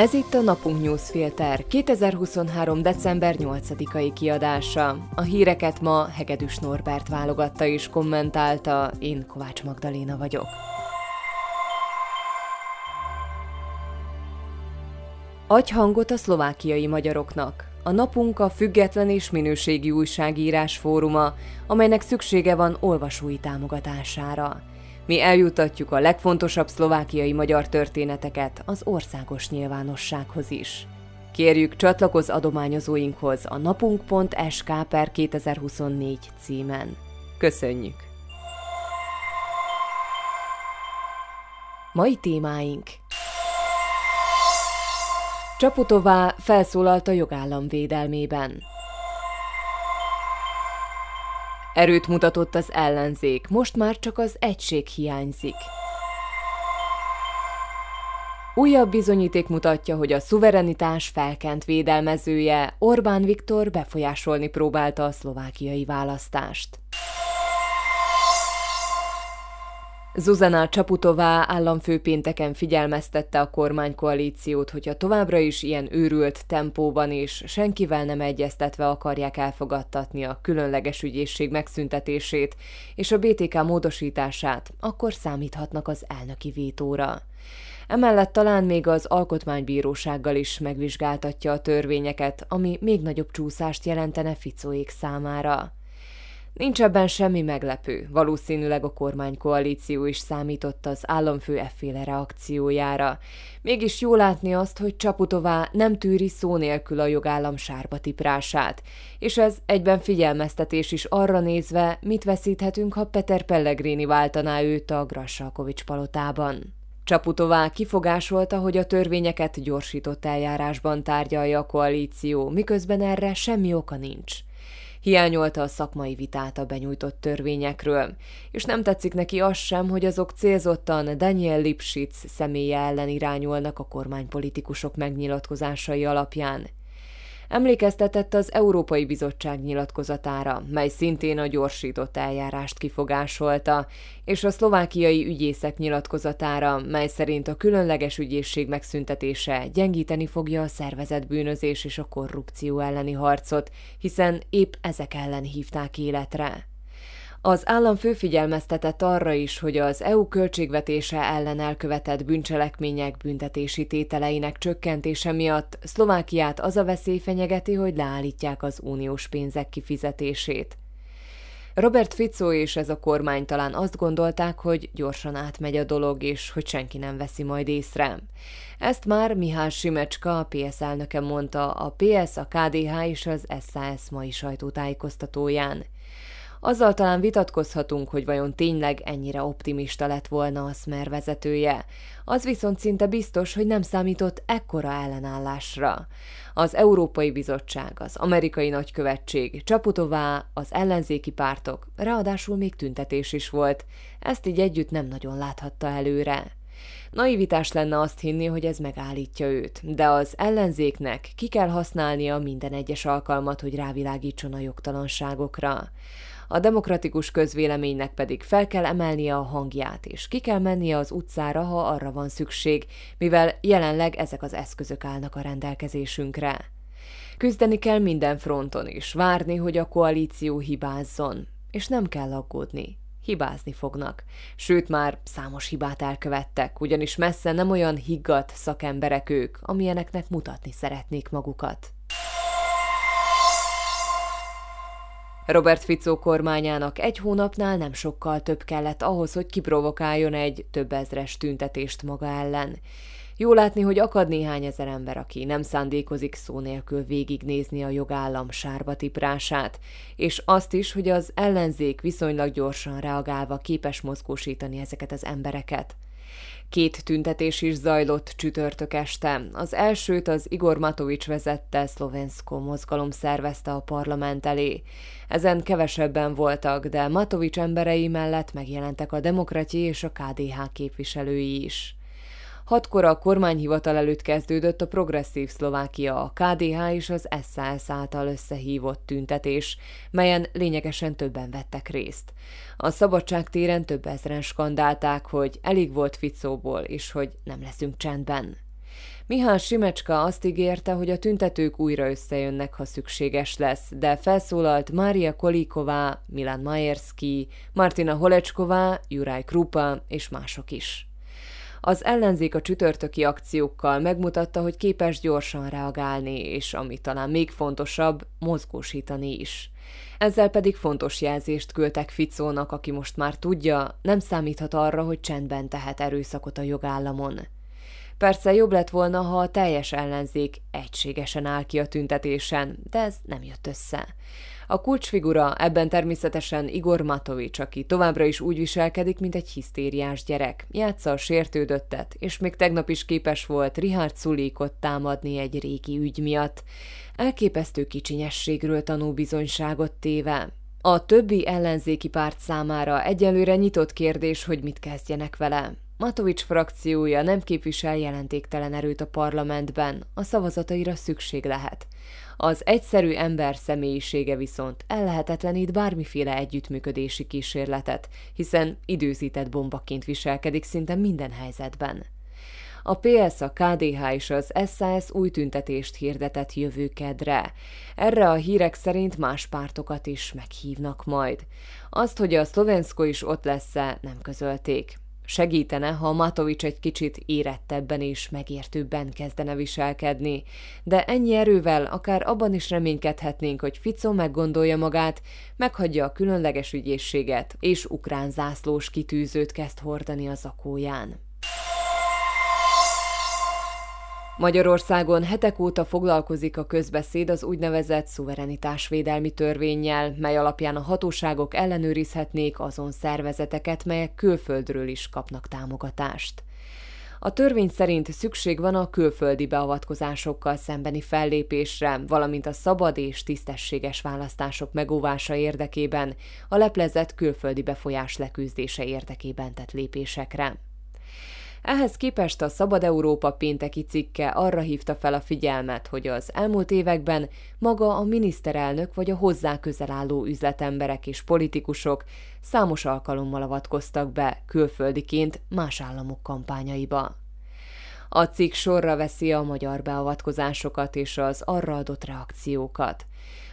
Ez itt a Napunk Newsfilter 2023. december 8-ai kiadása. A híreket ma Hegedűs Norbert válogatta és kommentálta, én Kovács Magdaléna vagyok. Adj hangot a szlovákiai magyaroknak. A napunk a független és minőségi újságírás fóruma, amelynek szüksége van olvasói támogatására. Mi eljutatjuk a legfontosabb szlovákiai magyar történeteket az országos nyilvánossághoz is. Kérjük, csatlakozz adományozóinkhoz a napunk.sk per 2024 címen. Köszönjük! Mai témáink Csaputová felszólalt a jogállam védelmében. Erőt mutatott az ellenzék, most már csak az egység hiányzik. Újabb bizonyíték mutatja, hogy a szuverenitás felkent védelmezője Orbán Viktor befolyásolni próbálta a szlovákiai választást. Zuzana Csaputová államfő pénteken figyelmeztette a kormánykoalíciót, hogyha továbbra is ilyen őrült tempóban és senkivel nem egyeztetve akarják elfogadtatni a különleges ügyészség megszüntetését és a BTK módosítását, akkor számíthatnak az elnöki vétóra. Emellett talán még az alkotmánybírósággal is megvizsgáltatja a törvényeket, ami még nagyobb csúszást jelentene Ficóék számára. Nincs ebben semmi meglepő, valószínűleg a kormánykoalíció is számított az államfő efféle reakciójára. Mégis jó látni azt, hogy Csaputová nem tűri szó nélkül a jogállam sárba tiprását, és ez egyben figyelmeztetés is arra nézve, mit veszíthetünk, ha Peter Pellegrini váltaná őt a Grassalkovics palotában. Csaputová kifogásolta, hogy a törvényeket gyorsított eljárásban tárgyalja a koalíció, miközben erre semmi oka nincs. Hiányolta a szakmai vitát a benyújtott törvényekről, és nem tetszik neki az sem, hogy azok célzottan Daniel Lipschitz személye ellen irányulnak a kormánypolitikusok megnyilatkozásai alapján. Emlékeztetett az Európai Bizottság nyilatkozatára, mely szintén a gyorsított eljárást kifogásolta, és a szlovákiai ügyészek nyilatkozatára, mely szerint a különleges ügyészség megszüntetése gyengíteni fogja a szervezett bűnözés és a korrupció elleni harcot, hiszen épp ezek ellen hívták életre. Az állam főfigyelmeztetett arra is, hogy az EU költségvetése ellen elkövetett bűncselekmények büntetési tételeinek csökkentése miatt Szlovákiát az a veszély fenyegeti, hogy leállítják az uniós pénzek kifizetését. Robert Fico és ez a kormány talán azt gondolták, hogy gyorsan átmegy a dolog, és hogy senki nem veszi majd észre. Ezt már Mihály Simecska, a PS elnöke mondta a PS, a KDH és az SAS mai sajtótájékoztatóján. Azzal talán vitatkozhatunk, hogy vajon tényleg ennyire optimista lett volna a Smer vezetője. Az viszont szinte biztos, hogy nem számított ekkora ellenállásra. Az Európai Bizottság, az amerikai nagykövetség, Csaputová, az ellenzéki pártok, ráadásul még tüntetés is volt. Ezt így együtt nem nagyon láthatta előre. Naivitás lenne azt hinni, hogy ez megállítja őt, de az ellenzéknek ki kell használnia minden egyes alkalmat, hogy rávilágítson a jogtalanságokra a demokratikus közvéleménynek pedig fel kell emelnie a hangját, és ki kell mennie az utcára, ha arra van szükség, mivel jelenleg ezek az eszközök állnak a rendelkezésünkre. Küzdeni kell minden fronton is, várni, hogy a koalíció hibázzon, és nem kell aggódni. Hibázni fognak. Sőt, már számos hibát elkövettek, ugyanis messze nem olyan higgadt szakemberek ők, amilyeneknek mutatni szeretnék magukat. Robert Fico kormányának egy hónapnál nem sokkal több kellett ahhoz, hogy kiprovokáljon egy több ezres tüntetést maga ellen. Jó látni, hogy akad néhány ezer ember, aki nem szándékozik szó nélkül végignézni a jogállam sárba tiprását, és azt is, hogy az ellenzék viszonylag gyorsan reagálva képes mozgósítani ezeket az embereket. Két tüntetés is zajlott csütörtök este. Az elsőt az Igor Matovics vezette Szlovenszko mozgalom szervezte a parlament elé. Ezen kevesebben voltak, de Matovics emberei mellett megjelentek a Demokrati és a KDH képviselői is. Hatkor a kormányhivatal előtt kezdődött a Progresszív Szlovákia, a KDH és az SAS által összehívott tüntetés, melyen lényegesen többen vettek részt. A szabadság téren több ezeren skandálták, hogy elég volt Ficóból, és hogy nem leszünk csendben. Mihál Simecska azt ígérte, hogy a tüntetők újra összejönnek, ha szükséges lesz, de felszólalt Mária Koliková, Milan Majerski, Martina Holecsková, Juraj Krupa és mások is. Az ellenzék a csütörtöki akciókkal megmutatta, hogy képes gyorsan reagálni, és ami talán még fontosabb, mozgósítani is. Ezzel pedig fontos jelzést küldtek Ficónak, aki most már tudja, nem számíthat arra, hogy csendben tehet erőszakot a jogállamon. Persze jobb lett volna, ha a teljes ellenzék egységesen áll ki a tüntetésen, de ez nem jött össze. A kulcsfigura ebben természetesen Igor Matovics, aki továbbra is úgy viselkedik, mint egy hisztériás gyerek. Játsza a sértődöttet, és még tegnap is képes volt Richard Szulékot támadni egy régi ügy miatt. Elképesztő kicsinyességről tanú bizonyságot téve. A többi ellenzéki párt számára egyelőre nyitott kérdés, hogy mit kezdjenek vele. Matovics frakciója nem képvisel jelentéktelen erőt a parlamentben, a szavazataira szükség lehet. Az egyszerű ember személyisége viszont ellehetetlenít bármiféle együttműködési kísérletet, hiszen időzített bombaként viselkedik szinte minden helyzetben. A PS, a KDH és az SAS új tüntetést hirdetett jövő kedre. Erre a hírek szerint más pártokat is meghívnak majd. Azt, hogy a Szlovenszko is ott lesz-e, nem közölték. Segítene, ha Matovics egy kicsit érettebben és megértőbben kezdene viselkedni, de ennyi erővel akár abban is reménykedhetnénk, hogy Fico meggondolja magát, meghagyja a különleges ügyészséget, és ukrán zászlós kitűzőt kezd hordani a zakóján. Magyarországon hetek óta foglalkozik a közbeszéd az úgynevezett szuverenitásvédelmi törvényjel, mely alapján a hatóságok ellenőrizhetnék azon szervezeteket, melyek külföldről is kapnak támogatást. A törvény szerint szükség van a külföldi beavatkozásokkal szembeni fellépésre, valamint a szabad és tisztességes választások megóvása érdekében, a leplezett külföldi befolyás leküzdése érdekében tett lépésekre. Ehhez képest a Szabad Európa pénteki cikke arra hívta fel a figyelmet, hogy az elmúlt években maga a miniszterelnök vagy a hozzá közel álló üzletemberek és politikusok számos alkalommal avatkoztak be külföldiként más államok kampányaiba. A cikk sorra veszi a magyar beavatkozásokat és az arra adott reakciókat.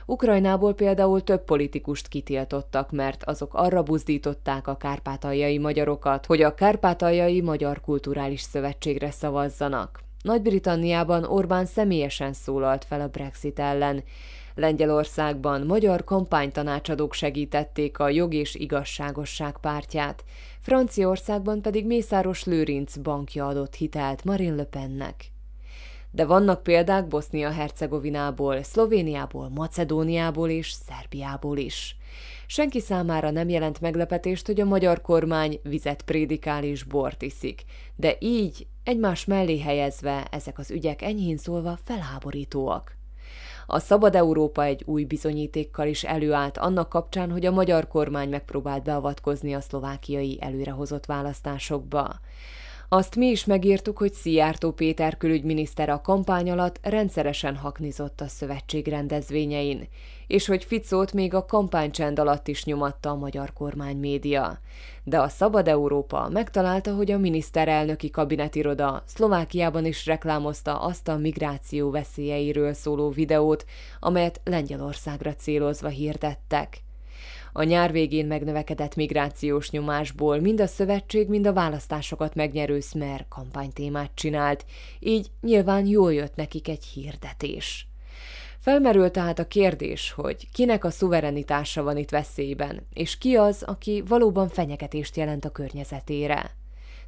Ukrajnából például több politikust kitiltottak, mert azok arra buzdították a kárpátaljai magyarokat, hogy a kárpátaljai Magyar Kulturális Szövetségre szavazzanak. Nagy-Britanniában Orbán személyesen szólalt fel a Brexit ellen. Lengyelországban magyar kampánytanácsadók segítették a jog és igazságosság pártját, Franciaországban pedig Mészáros Lőrinc bankja adott hitelt Marine Le Pennek de vannak példák Bosznia-Hercegovinából, Szlovéniából, Macedóniából és Szerbiából is. Senki számára nem jelent meglepetést, hogy a magyar kormány vizet prédikál és bort iszik, de így, egymás mellé helyezve, ezek az ügyek enyhén szólva felháborítóak. A Szabad Európa egy új bizonyítékkal is előállt annak kapcsán, hogy a magyar kormány megpróbált beavatkozni a szlovákiai előrehozott választásokba. Azt mi is megírtuk, hogy Szijjártó Péter külügyminiszter a kampány alatt rendszeresen haknizott a szövetség rendezvényein, és hogy Ficót még a kampánycsend alatt is nyomatta a magyar kormány média. De a Szabad Európa megtalálta, hogy a miniszterelnöki kabinetiroda Szlovákiában is reklámozta azt a migráció veszélyeiről szóló videót, amelyet Lengyelországra célozva hirdettek. A nyár végén megnövekedett migrációs nyomásból mind a szövetség, mind a választásokat megnyerő Smer kampánytémát csinált, így nyilván jól jött nekik egy hirdetés. Felmerült tehát a kérdés, hogy kinek a szuverenitása van itt veszélyben, és ki az, aki valóban fenyegetést jelent a környezetére.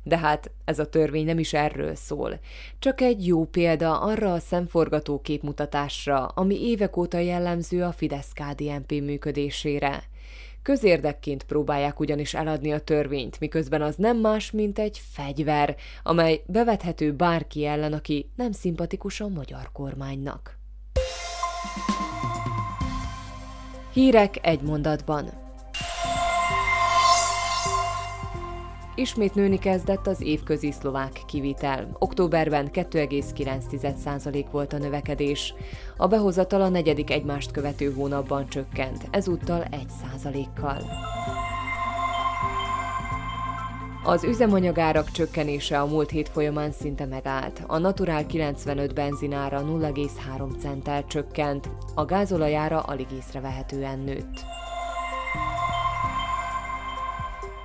De hát ez a törvény nem is erről szól. Csak egy jó példa arra a szemforgató képmutatásra, ami évek óta jellemző a Fidesz-KDNP működésére. Közérdekként próbálják ugyanis eladni a törvényt, miközben az nem más, mint egy fegyver, amely bevethető bárki ellen, aki nem szimpatikus a magyar kormánynak. Hírek egy mondatban. Ismét nőni kezdett az évközi szlovák kivitel. Októberben 2,9% volt a növekedés. A behozatal a negyedik egymást követő hónapban csökkent, ezúttal 1%-kal. Az üzemanyagárak csökkenése a múlt hét folyamán szinte megállt. A Naturál 95 benzinára 0,3 centtel csökkent, a gázolajára alig észrevehetően nőtt.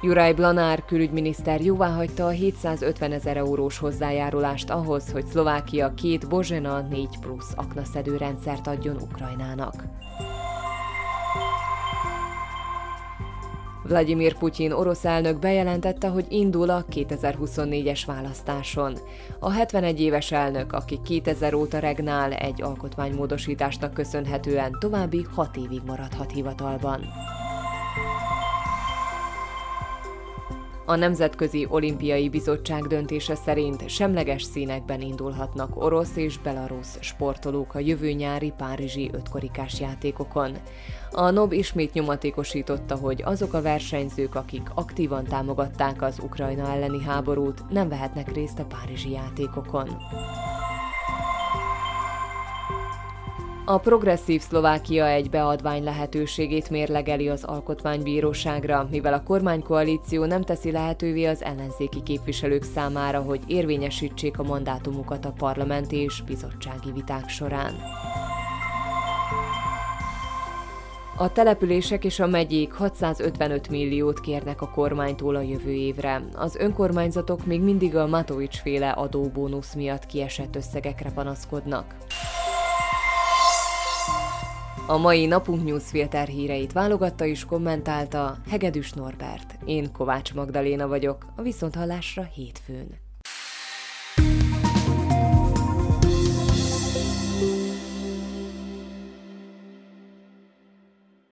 Juraj Blanár külügyminiszter jóváhagyta a 750 ezer eurós hozzájárulást ahhoz, hogy Szlovákia két Bozsena 4 plusz aknaszedő rendszert adjon Ukrajnának. Vladimir Putyin orosz elnök bejelentette, hogy indul a 2024-es választáson. A 71 éves elnök, aki 2000 óta regnál, egy alkotmánymódosításnak köszönhetően további 6 évig maradhat hivatalban. A Nemzetközi Olimpiai Bizottság döntése szerint semleges színekben indulhatnak orosz és belarusz sportolók a jövő nyári párizsi ötkorikás játékokon. A NOB ismét nyomatékosította, hogy azok a versenyzők, akik aktívan támogatták az Ukrajna elleni háborút, nem vehetnek részt a párizsi játékokon. A progresszív Szlovákia egy beadvány lehetőségét mérlegeli az alkotmánybíróságra, mivel a kormánykoalíció nem teszi lehetővé az ellenzéki képviselők számára, hogy érvényesítsék a mandátumukat a parlamenti és bizottsági viták során. A települések és a megyék 655 milliót kérnek a kormánytól a jövő évre. Az önkormányzatok még mindig a Matovics féle adóbónusz miatt kiesett összegekre panaszkodnak. A mai napunk newsfilter híreit válogatta és kommentálta Hegedűs Norbert. Én Kovács Magdaléna vagyok, a Viszonthallásra hétfőn.